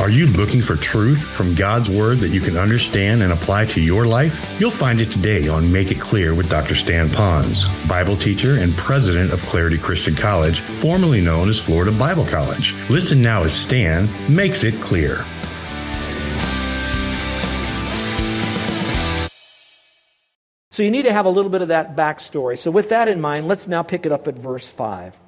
Are you looking for truth from God's Word that you can understand and apply to your life? You'll find it today on Make It Clear with Dr. Stan Ponz, Bible teacher and president of Clarity Christian College, formerly known as Florida Bible College. Listen now as Stan makes it clear. So you need to have a little bit of that backstory. So, with that in mind, let's now pick it up at verse 5.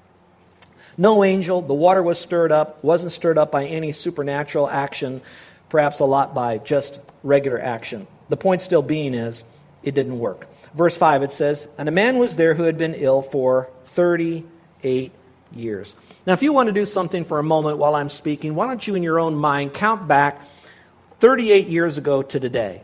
No angel, the water was stirred up, wasn't stirred up by any supernatural action, perhaps a lot by just regular action. The point still being is, it didn't work. Verse 5, it says, And a man was there who had been ill for 38 years. Now, if you want to do something for a moment while I'm speaking, why don't you, in your own mind, count back 38 years ago to today?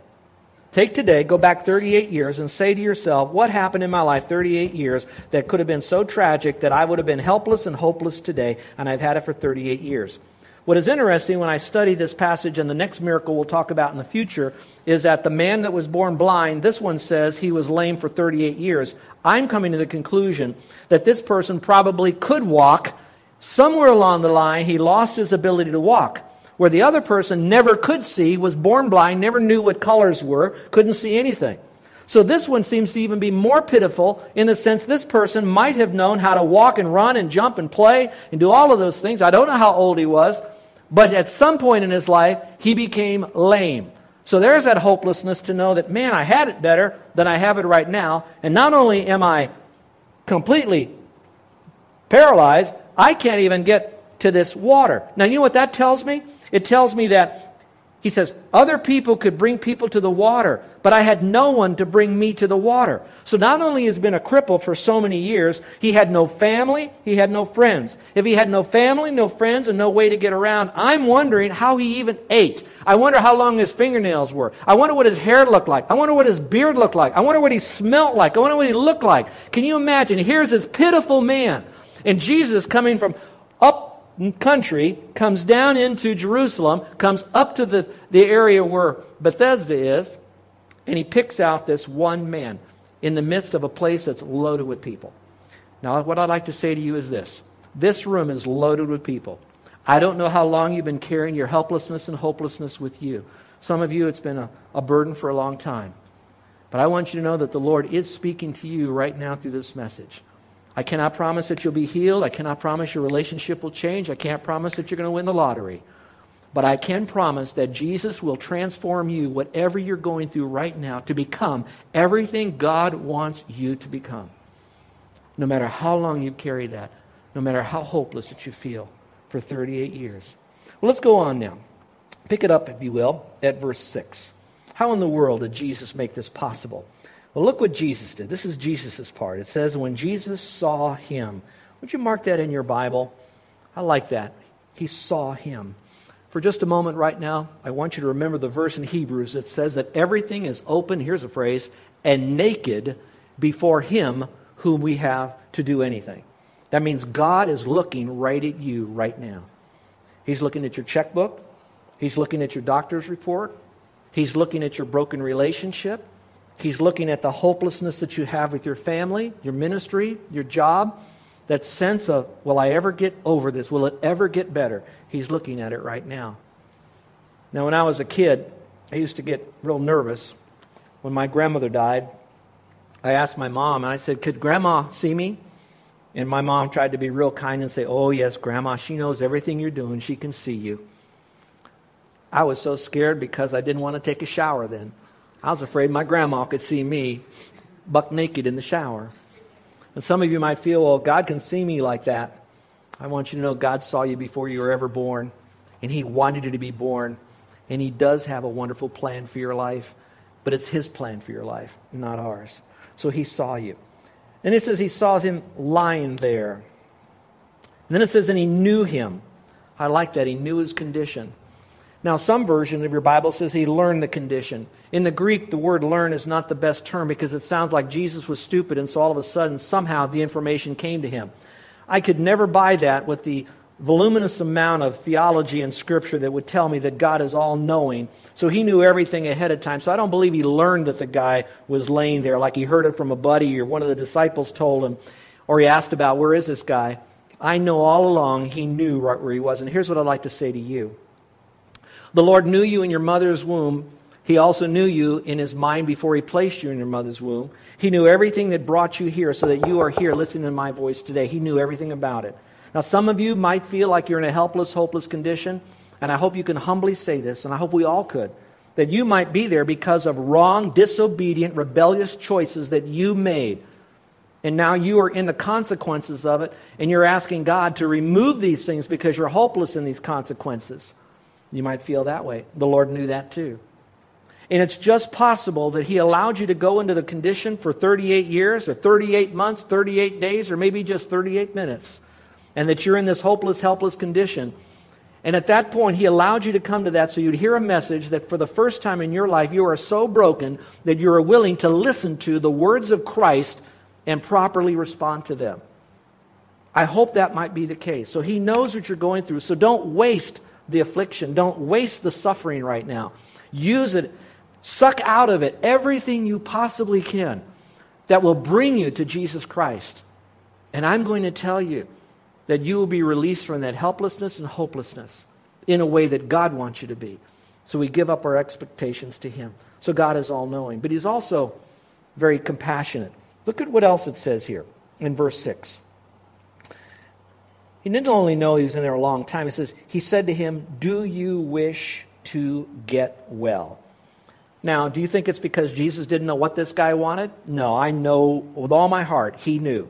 Take today, go back 38 years, and say to yourself, what happened in my life 38 years that could have been so tragic that I would have been helpless and hopeless today, and I've had it for 38 years? What is interesting when I study this passage and the next miracle we'll talk about in the future is that the man that was born blind, this one says he was lame for 38 years. I'm coming to the conclusion that this person probably could walk. Somewhere along the line, he lost his ability to walk where the other person never could see, was born blind, never knew what colors were, couldn't see anything. So this one seems to even be more pitiful in the sense this person might have known how to walk and run and jump and play and do all of those things. I don't know how old he was, but at some point in his life, he became lame. So there's that hopelessness to know that, man, I had it better than I have it right now. And not only am I completely paralyzed, I can't even get to this water. Now, you know what that tells me? It tells me that he says, Other people could bring people to the water, but I had no one to bring me to the water. So not only has been a cripple for so many years, he had no family, he had no friends. If he had no family, no friends, and no way to get around, I'm wondering how he even ate. I wonder how long his fingernails were. I wonder what his hair looked like. I wonder what his beard looked like. I wonder what he smelt like. I wonder what he looked like. Can you imagine? Here's this pitiful man. And Jesus coming from up country, comes down into Jerusalem, comes up to the, the area where Bethesda is, and he picks out this one man in the midst of a place that's loaded with people. Now, what I'd like to say to you is this this room is loaded with people. I don't know how long you've been carrying your helplessness and hopelessness with you. Some of you, it's been a, a burden for a long time. But I want you to know that the Lord is speaking to you right now through this message. I cannot promise that you'll be healed. I cannot promise your relationship will change. I can't promise that you're going to win the lottery. But I can promise that Jesus will transform you, whatever you're going through right now, to become everything God wants you to become. No matter how long you carry that, no matter how hopeless that you feel for 38 years. Well, let's go on now. Pick it up, if you will, at verse 6. How in the world did Jesus make this possible? Well, look what Jesus did. This is Jesus' part. It says, when Jesus saw him. Would you mark that in your Bible? I like that. He saw him. For just a moment right now, I want you to remember the verse in Hebrews that says that everything is open, here's a phrase, and naked before him whom we have to do anything. That means God is looking right at you right now. He's looking at your checkbook. He's looking at your doctor's report. He's looking at your broken relationship. He's looking at the hopelessness that you have with your family, your ministry, your job. That sense of, will I ever get over this? Will it ever get better? He's looking at it right now. Now, when I was a kid, I used to get real nervous. When my grandmother died, I asked my mom, and I said, Could grandma see me? And my mom tried to be real kind and say, Oh, yes, grandma, she knows everything you're doing. She can see you. I was so scared because I didn't want to take a shower then. I was afraid my grandma could see me buck naked in the shower. And some of you might feel, well, God can see me like that. I want you to know God saw you before you were ever born, and He wanted you to be born, and He does have a wonderful plan for your life, but it's His plan for your life, not ours. So He saw you. And it says He saw him lying there. And then it says, and He knew him. I like that. He knew his condition. Now, some version of your Bible says he learned the condition. In the Greek, the word learn is not the best term because it sounds like Jesus was stupid, and so all of a sudden, somehow, the information came to him. I could never buy that with the voluminous amount of theology and scripture that would tell me that God is all knowing. So he knew everything ahead of time. So I don't believe he learned that the guy was laying there like he heard it from a buddy or one of the disciples told him, or he asked about, Where is this guy? I know all along he knew right where he was. And here's what I'd like to say to you The Lord knew you in your mother's womb. He also knew you in his mind before he placed you in your mother's womb. He knew everything that brought you here so that you are here listening to my voice today. He knew everything about it. Now, some of you might feel like you're in a helpless, hopeless condition, and I hope you can humbly say this, and I hope we all could, that you might be there because of wrong, disobedient, rebellious choices that you made. And now you are in the consequences of it, and you're asking God to remove these things because you're hopeless in these consequences. You might feel that way. The Lord knew that too. And it's just possible that He allowed you to go into the condition for 38 years, or 38 months, 38 days, or maybe just 38 minutes, and that you're in this hopeless, helpless condition. And at that point, He allowed you to come to that so you'd hear a message that for the first time in your life, you are so broken that you are willing to listen to the words of Christ and properly respond to them. I hope that might be the case. So He knows what you're going through. So don't waste the affliction, don't waste the suffering right now. Use it Suck out of it everything you possibly can that will bring you to Jesus Christ. And I'm going to tell you that you will be released from that helplessness and hopelessness in a way that God wants you to be. So we give up our expectations to Him. So God is all knowing. But He's also very compassionate. Look at what else it says here in verse 6. He didn't only know he was in there a long time, he says, He said to him, Do you wish to get well? Now, do you think it's because Jesus didn't know what this guy wanted? No, I know with all my heart he knew.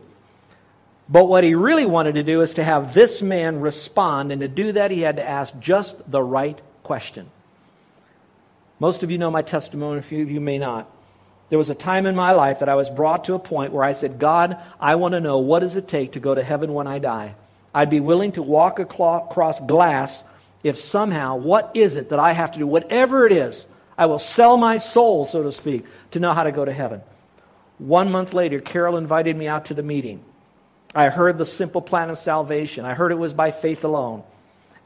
But what he really wanted to do is to have this man respond, and to do that, he had to ask just the right question. Most of you know my testimony, a few of you may not. There was a time in my life that I was brought to a point where I said, God, I want to know what does it take to go to heaven when I die? I'd be willing to walk across glass if somehow, what is it that I have to do? Whatever it is, I will sell my soul, so to speak, to know how to go to heaven. One month later, Carol invited me out to the meeting. I heard the simple plan of salvation. I heard it was by faith alone.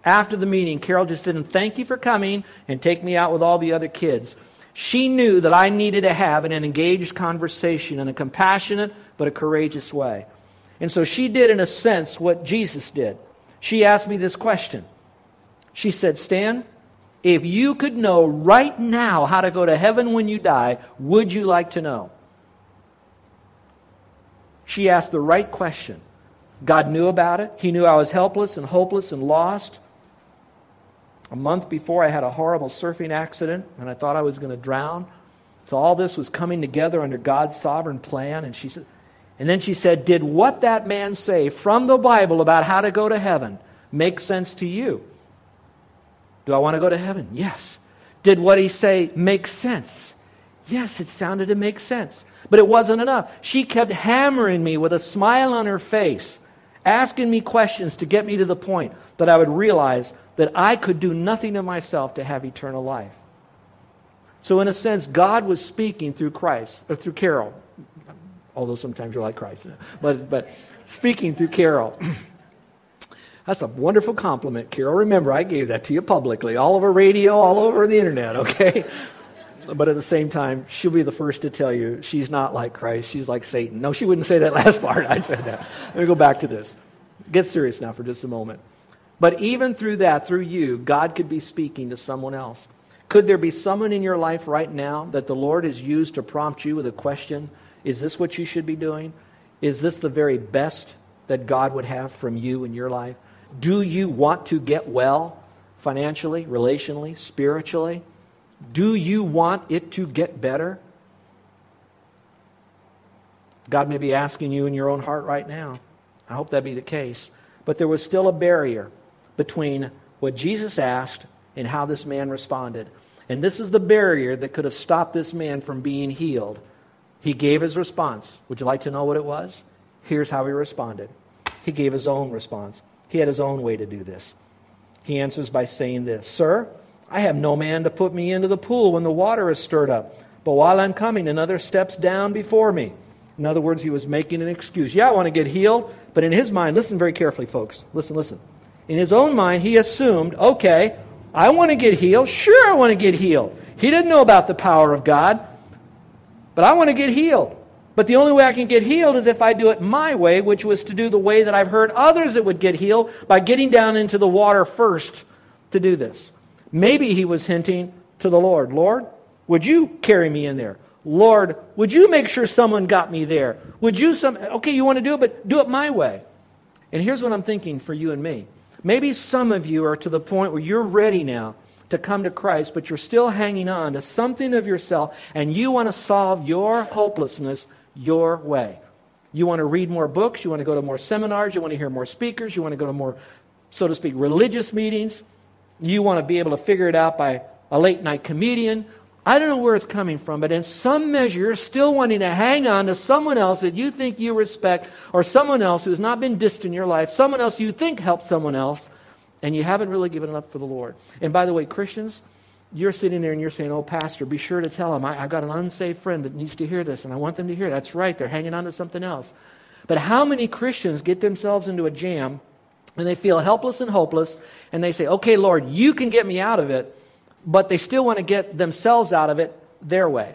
After the meeting, Carol just didn't thank you for coming and take me out with all the other kids. She knew that I needed to have an engaged conversation in a compassionate but a courageous way. And so she did, in a sense, what Jesus did. She asked me this question. She said, Stan, if you could know right now how to go to heaven when you die, would you like to know? She asked the right question. God knew about it. He knew I was helpless and hopeless and lost. A month before, I had a horrible surfing accident, and I thought I was going to drown. So all this was coming together under God's sovereign plan. And she said, and then she said, Did what that man say from the Bible about how to go to heaven make sense to you? Do I want to go to heaven? Yes. Did what he say make sense? Yes, it sounded to make sense. But it wasn't enough. She kept hammering me with a smile on her face, asking me questions to get me to the point that I would realize that I could do nothing of myself to have eternal life. So, in a sense, God was speaking through Christ, or through Carol, although sometimes you're like Christ, but, but speaking through Carol. That's a wonderful compliment, Carol. Remember, I gave that to you publicly, all over radio, all over the internet, okay? but at the same time, she'll be the first to tell you she's not like Christ. She's like Satan. No, she wouldn't say that last part. I said that. Let me go back to this. Get serious now for just a moment. But even through that, through you, God could be speaking to someone else. Could there be someone in your life right now that the Lord has used to prompt you with a question? Is this what you should be doing? Is this the very best that God would have from you in your life? Do you want to get well financially, relationally, spiritually? Do you want it to get better? God may be asking you in your own heart right now. I hope that be the case. But there was still a barrier between what Jesus asked and how this man responded. And this is the barrier that could have stopped this man from being healed. He gave his response. Would you like to know what it was? Here's how he responded. He gave his own response. He had his own way to do this. He answers by saying this Sir, I have no man to put me into the pool when the water is stirred up. But while I'm coming, another steps down before me. In other words, he was making an excuse. Yeah, I want to get healed. But in his mind, listen very carefully, folks. Listen, listen. In his own mind, he assumed, okay, I want to get healed. Sure, I want to get healed. He didn't know about the power of God, but I want to get healed. But the only way I can get healed is if I do it my way, which was to do the way that I've heard others that would get healed by getting down into the water first to do this. Maybe he was hinting to the Lord, Lord, would you carry me in there? Lord, would you make sure someone got me there? Would you some okay, you want to do it, but do it my way. And here's what I'm thinking for you and me. Maybe some of you are to the point where you're ready now to come to Christ, but you're still hanging on to something of yourself and you want to solve your hopelessness your way. You want to read more books, you want to go to more seminars, you want to hear more speakers, you want to go to more, so to speak, religious meetings. You want to be able to figure it out by a late night comedian. I don't know where it's coming from, but in some measure, you're still wanting to hang on to someone else that you think you respect, or someone else who's not been distant in your life, someone else you think helped someone else, and you haven't really given it up for the Lord. And by the way, Christians, you're sitting there and you're saying, Oh, Pastor, be sure to tell them I, have got an unsaved friend that needs to hear this, and I want them to hear. It. That's right, they're hanging on to something else. But how many Christians get themselves into a jam and they feel helpless and hopeless, and they say, Okay, Lord, you can get me out of it but they still want to get themselves out of it their way.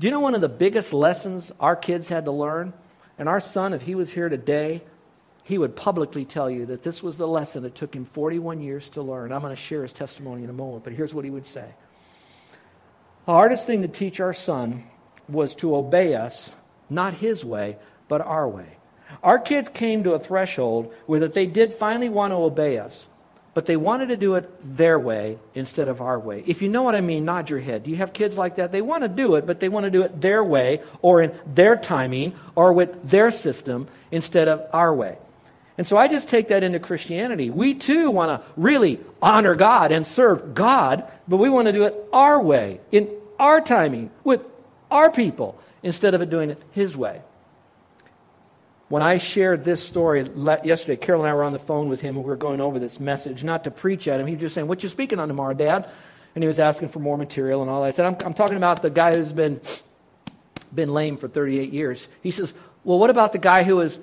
Do you know one of the biggest lessons our kids had to learn? And our son, if he was here today, he would publicly tell you that this was the lesson it took him 41 years to learn. I'm going to share his testimony in a moment, but here's what he would say. The hardest thing to teach our son was to obey us, not his way, but our way. Our kids came to a threshold where that they did finally want to obey us but they wanted to do it their way instead of our way. If you know what I mean, nod your head. Do you have kids like that? They want to do it, but they want to do it their way or in their timing or with their system instead of our way. And so I just take that into Christianity. We too want to really honor God and serve God, but we want to do it our way, in our timing, with our people, instead of doing it His way. When I shared this story yesterday, Carol and I were on the phone with him and we were going over this message, not to preach at him. He was just saying, What you speaking on tomorrow, Dad? And he was asking for more material and all that. I said, I'm, I'm talking about the guy who's been, been lame for 38 years. He says, Well, what about the guy who was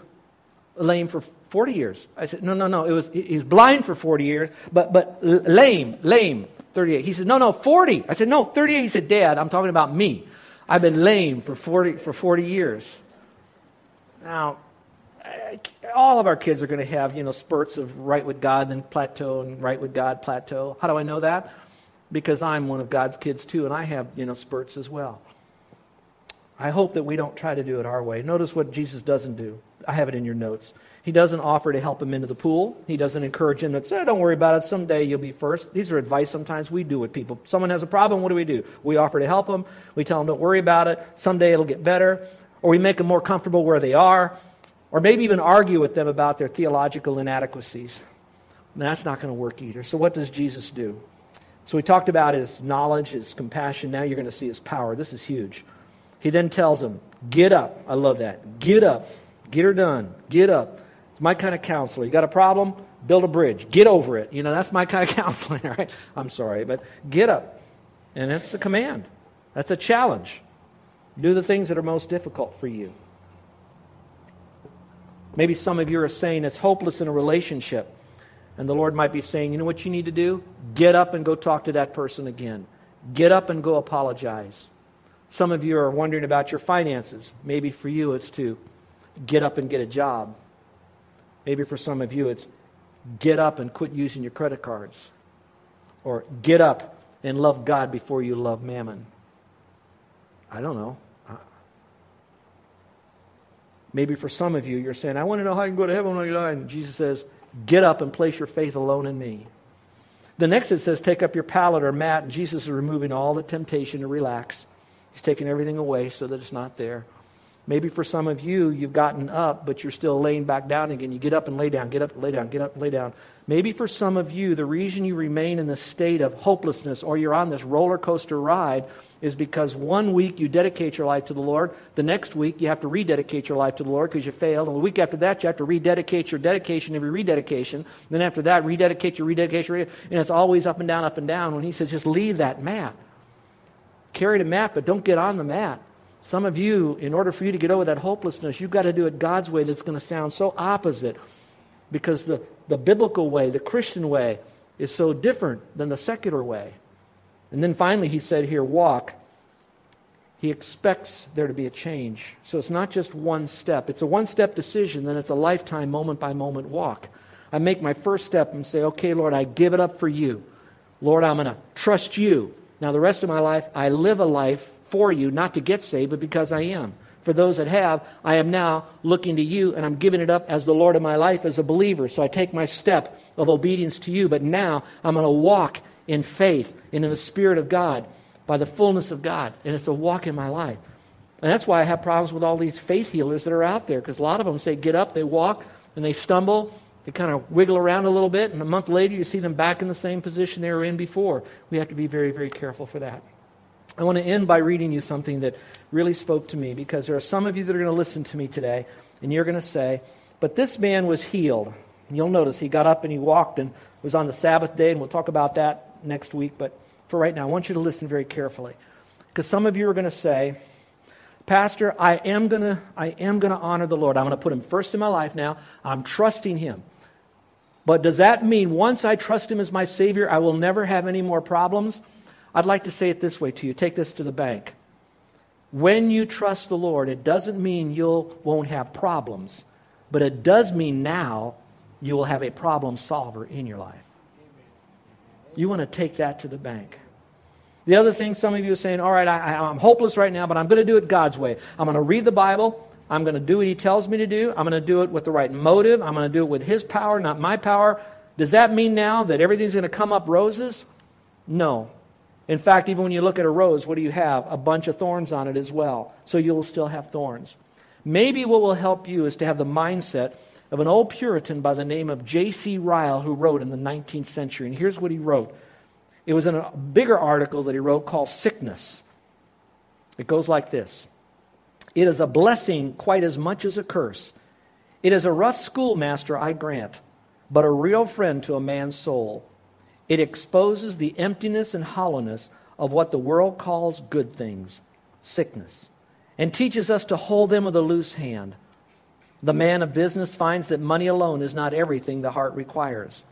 lame for 40 years? I said, No, no, no. It was, he's blind for 40 years, but, but lame, lame, 38. He said, No, no, 40. I said, No, 38. He said, Dad, I'm talking about me. I've been lame for 40, for 40 years. Now, all of our kids are going to have, you know, spurts of right with God, then plateau, and right with God, plateau. How do I know that? Because I'm one of God's kids too, and I have, you know, spurts as well. I hope that we don't try to do it our way. Notice what Jesus doesn't do. I have it in your notes. He doesn't offer to help him into the pool. He doesn't encourage him to say, don't worry about it. Someday you'll be first. These are advice sometimes we do with people. Someone has a problem, what do we do? We offer to help them. We tell them, don't worry about it. Someday it'll get better. Or we make them more comfortable where they are or maybe even argue with them about their theological inadequacies. And that's not going to work either. So, what does Jesus do? So, we talked about his knowledge, his compassion. Now you're going to see his power. This is huge. He then tells them, Get up. I love that. Get up. Get her done. Get up. It's my kind of counselor. You got a problem? Build a bridge. Get over it. You know, that's my kind of counseling, right? I'm sorry, but get up. And that's a command, that's a challenge. Do the things that are most difficult for you. Maybe some of you are saying it's hopeless in a relationship. And the Lord might be saying, you know what you need to do? Get up and go talk to that person again. Get up and go apologize. Some of you are wondering about your finances. Maybe for you it's to get up and get a job. Maybe for some of you it's get up and quit using your credit cards. Or get up and love God before you love mammon. I don't know. Maybe for some of you, you're saying, I want to know how I can go to heaven when I die. And Jesus says, Get up and place your faith alone in me. The next it says, Take up your pallet or mat. And Jesus is removing all the temptation to relax. He's taking everything away so that it's not there. Maybe for some of you, you've gotten up, but you're still laying back down again. You get up and lay down, get up and lay down, get up and lay down. Maybe for some of you, the reason you remain in this state of hopelessness or you're on this roller coaster ride is because one week you dedicate your life to the Lord, the next week you have to rededicate your life to the Lord because you failed, and the week after that you have to rededicate your dedication your rededication. Then after that, rededicate your rededication, and it's always up and down, up and down. When he says, just leave that mat. Carry the mat, but don't get on the mat. Some of you, in order for you to get over that hopelessness, you've got to do it God's way that's going to sound so opposite because the, the biblical way, the Christian way, is so different than the secular way. And then finally, he said here, walk. He expects there to be a change. So it's not just one step. It's a one step decision, then it's a lifetime, moment by moment walk. I make my first step and say, okay, Lord, I give it up for you. Lord, I'm going to trust you. Now, the rest of my life, I live a life for you, not to get saved, but because I am. For those that have, I am now looking to you and I'm giving it up as the Lord of my life as a believer. So I take my step of obedience to you, but now I'm going to walk in faith and in the Spirit of God by the fullness of God. And it's a walk in my life. And that's why I have problems with all these faith healers that are out there, because a lot of them say, get up, they walk, and they stumble, they kind of wiggle around a little bit, and a month later you see them back in the same position they were in before. We have to be very, very careful for that. I want to end by reading you something that really spoke to me because there are some of you that are going to listen to me today, and you're going to say, But this man was healed. And you'll notice he got up and he walked and was on the Sabbath day, and we'll talk about that next week. But for right now, I want you to listen very carefully. Because some of you are going to say, Pastor, I am going to I am going to honor the Lord. I'm going to put him first in my life now. I'm trusting him. But does that mean once I trust him as my Savior, I will never have any more problems? I'd like to say it this way to you. Take this to the bank. When you trust the Lord, it doesn't mean you won't have problems, but it does mean now you will have a problem solver in your life. You want to take that to the bank. The other thing, some of you are saying, all right, I, am hopeless right now, but I'm going to do it God's way. I'm going to read the Bible. I'm going to do what He tells me to do. I'm going to do it with the right motive. I'm going to do it with His power, not my power. Does that mean now that everything's going to come up roses? No. In fact, even when you look at a rose, what do you have? A bunch of thorns on it as well. So you'll still have thorns. Maybe what will help you is to have the mindset of an old Puritan by the name of J.C. Ryle who wrote in the 19th century. And here's what he wrote it was in a bigger article that he wrote called Sickness. It goes like this It is a blessing quite as much as a curse. It is a rough schoolmaster, I grant, but a real friend to a man's soul. It exposes the emptiness and hollowness of what the world calls good things, sickness, and teaches us to hold them with a loose hand. The man of business finds that money alone is not everything the heart requires.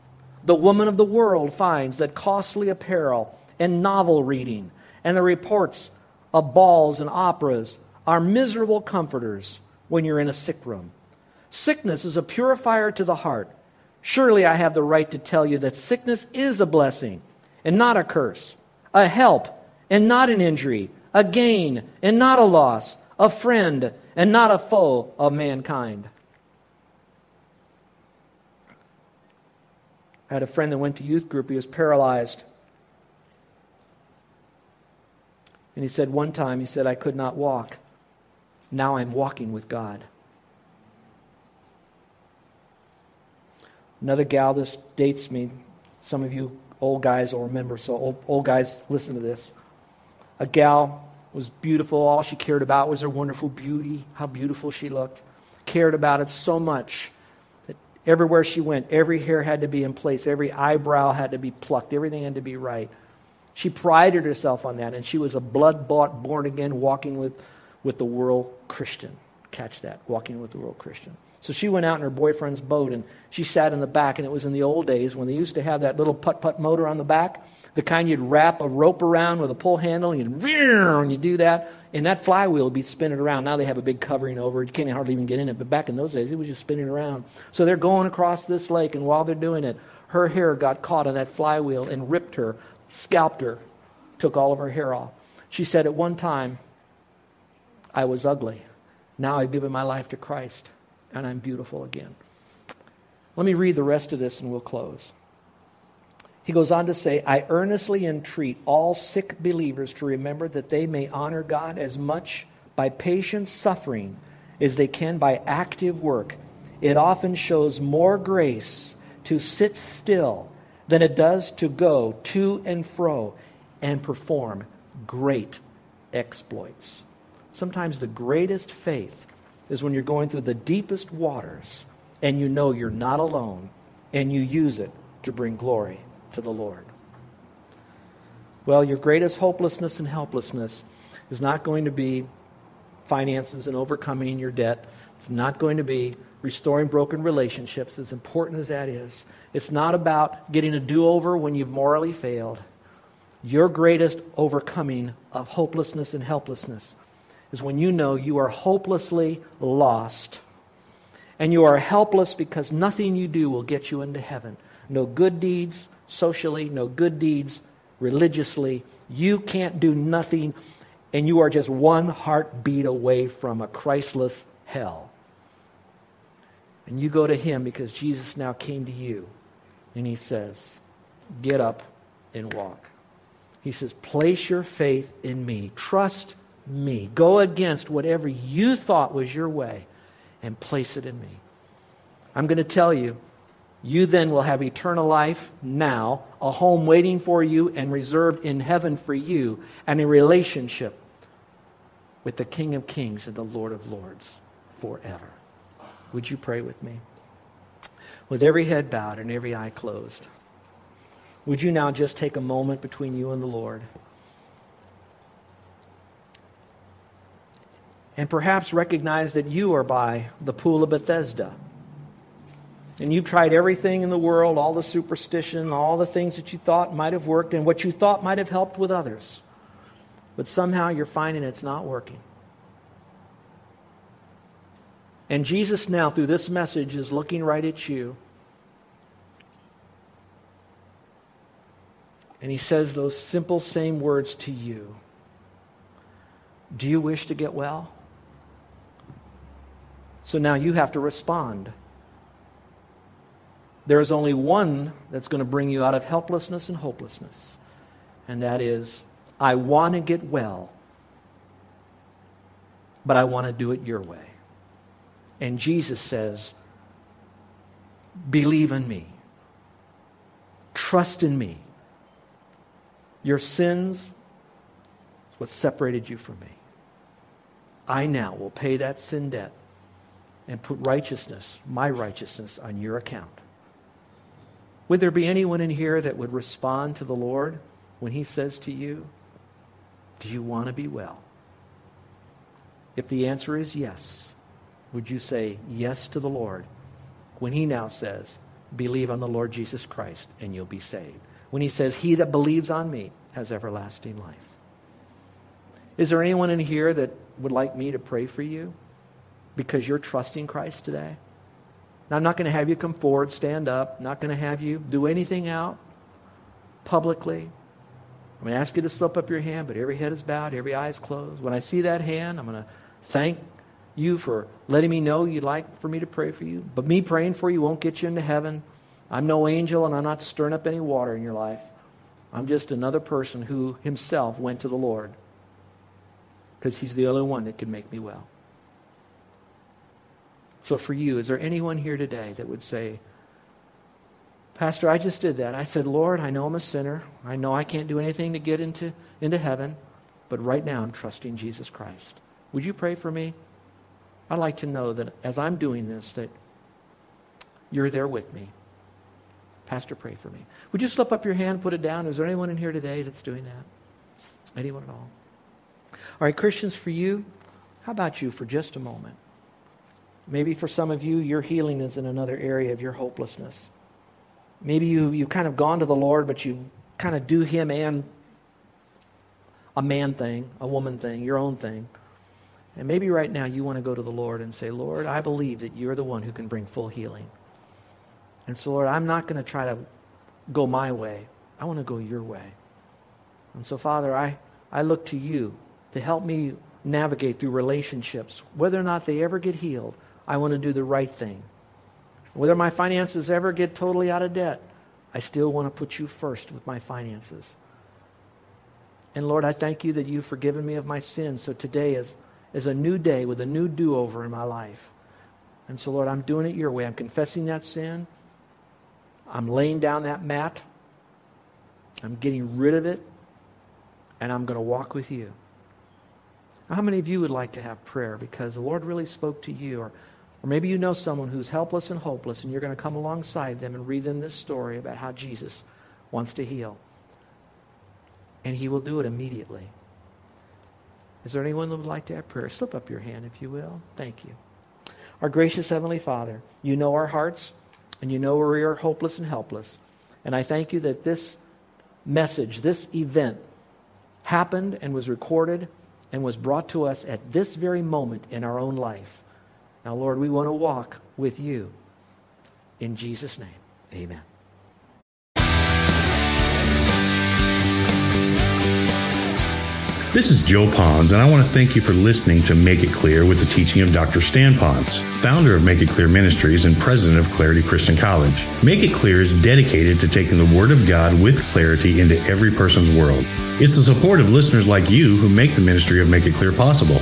The woman of the world finds that costly apparel and novel reading and the reports of balls and operas are miserable comforters when you're in a sick room. Sickness is a purifier to the heart Surely I have the right to tell you that sickness is a blessing and not a curse, a help and not an injury, a gain and not a loss, a friend and not a foe of mankind. I had a friend that went to youth group. He was paralyzed. And he said one time, he said, I could not walk. Now I'm walking with God. Another gal, this dates me. Some of you old guys will remember, so old, old guys, listen to this. A gal was beautiful. All she cared about was her wonderful beauty, how beautiful she looked. Cared about it so much that everywhere she went, every hair had to be in place, every eyebrow had to be plucked, everything had to be right. She prided herself on that, and she was a blood bought, born again, walking with, with the world Christian. Catch that, walking with the world Christian. So she went out in her boyfriend's boat and she sat in the back. And it was in the old days when they used to have that little putt putt motor on the back, the kind you'd wrap a rope around with a pull handle and you'd and you do that, and that flywheel would be spinning around. Now they have a big covering over it. You can't hardly even get in it. But back in those days, it was just spinning around. So they're going across this lake, and while they're doing it, her hair got caught on that flywheel and ripped her, scalped her, took all of her hair off. She said at one time, I was ugly. Now I've given my life to Christ and I'm beautiful again. Let me read the rest of this and we'll close. He goes on to say, I earnestly entreat all sick believers to remember that they may honor God as much by patient suffering as they can by active work. It often shows more grace to sit still than it does to go to and fro and perform great exploits. Sometimes the greatest faith is when you're going through the deepest waters and you know you're not alone and you use it to bring glory to the Lord. Well, your greatest hopelessness and helplessness is not going to be finances and overcoming your debt. It's not going to be restoring broken relationships, as important as that is. It's not about getting a do over when you've morally failed. Your greatest overcoming of hopelessness and helplessness is when you know you are hopelessly lost and you are helpless because nothing you do will get you into heaven. No good deeds socially, no good deeds religiously. You can't do nothing, and you are just one heartbeat away from a Christless hell. And you go to him because Jesus now came to you, and he says, Get up and walk. He says, Place your faith in me. Trust me. Go against whatever you thought was your way and place it in me. I'm going to tell you, you then will have eternal life now, a home waiting for you and reserved in heaven for you, and a relationship with the King of Kings and the Lord of Lords forever. Would you pray with me? With every head bowed and every eye closed, would you now just take a moment between you and the Lord? And perhaps recognize that you are by the pool of Bethesda and you've tried everything in the world, all the superstition, all the things that you thought might have worked, and what you thought might have helped with others. But somehow you're finding it's not working. And Jesus now, through this message, is looking right at you. And he says those simple same words to you Do you wish to get well? So now you have to respond. There is only one that's going to bring you out of helplessness and hopelessness, and that is, I want to get well, but I want to do it your way. And Jesus says, Believe in me, trust in me. Your sins is what separated you from me. I now will pay that sin debt and put righteousness, my righteousness, on your account. Would there be anyone in here that would respond to the Lord when He says to you, Do you want to be well? If the answer is yes, would you say yes to the Lord when He now says, Believe on the Lord Jesus Christ and you'll be saved? When He says, He that believes on me has everlasting life. Is there anyone in here that would like me to pray for you because you're trusting Christ today? Now, I'm not going to have you come forward, stand up, not going to have you do anything out publicly. I'm going to ask you to slip up your hand, but every head is bowed, every eye is closed. When I see that hand, I'm going to thank you for letting me know you'd like for me to pray for you. But me praying for you won't get you into heaven. I'm no angel, and I'm not stirring up any water in your life. I'm just another person who himself went to the Lord because he's the only one that can make me well. So, for you, is there anyone here today that would say, Pastor, I just did that. I said, Lord, I know I'm a sinner. I know I can't do anything to get into, into heaven, but right now I'm trusting Jesus Christ. Would you pray for me? I'd like to know that as I'm doing this, that you're there with me. Pastor, pray for me. Would you slip up your hand, put it down? Is there anyone in here today that's doing that? Anyone at all? All right, Christians, for you, how about you for just a moment? Maybe for some of you, your healing is in another area of your hopelessness. Maybe you, you've kind of gone to the Lord, but you kind of do Him and a man thing, a woman thing, your own thing. And maybe right now you want to go to the Lord and say, Lord, I believe that you're the one who can bring full healing. And so, Lord, I'm not going to try to go my way. I want to go your way. And so, Father, I, I look to you to help me navigate through relationships, whether or not they ever get healed. I want to do the right thing. Whether my finances ever get totally out of debt, I still want to put you first with my finances. And Lord, I thank you that you've forgiven me of my sins. So today is, is a new day with a new do over in my life. And so, Lord, I'm doing it your way. I'm confessing that sin. I'm laying down that mat. I'm getting rid of it. And I'm going to walk with you. How many of you would like to have prayer because the Lord really spoke to you? Or or maybe you know someone who's helpless and hopeless, and you're going to come alongside them and read them this story about how Jesus wants to heal. And he will do it immediately. Is there anyone that would like to have prayer? Slip up your hand, if you will. Thank you. Our gracious Heavenly Father, you know our hearts, and you know where we are hopeless and helpless. And I thank you that this message, this event, happened and was recorded and was brought to us at this very moment in our own life. Now, Lord, we want to walk with you. In Jesus' name, amen. This is Joe Ponz, and I want to thank you for listening to Make It Clear with the teaching of Dr. Stan Ponz, founder of Make It Clear Ministries and president of Clarity Christian College. Make It Clear is dedicated to taking the Word of God with clarity into every person's world. It's the support of listeners like you who make the ministry of Make It Clear possible.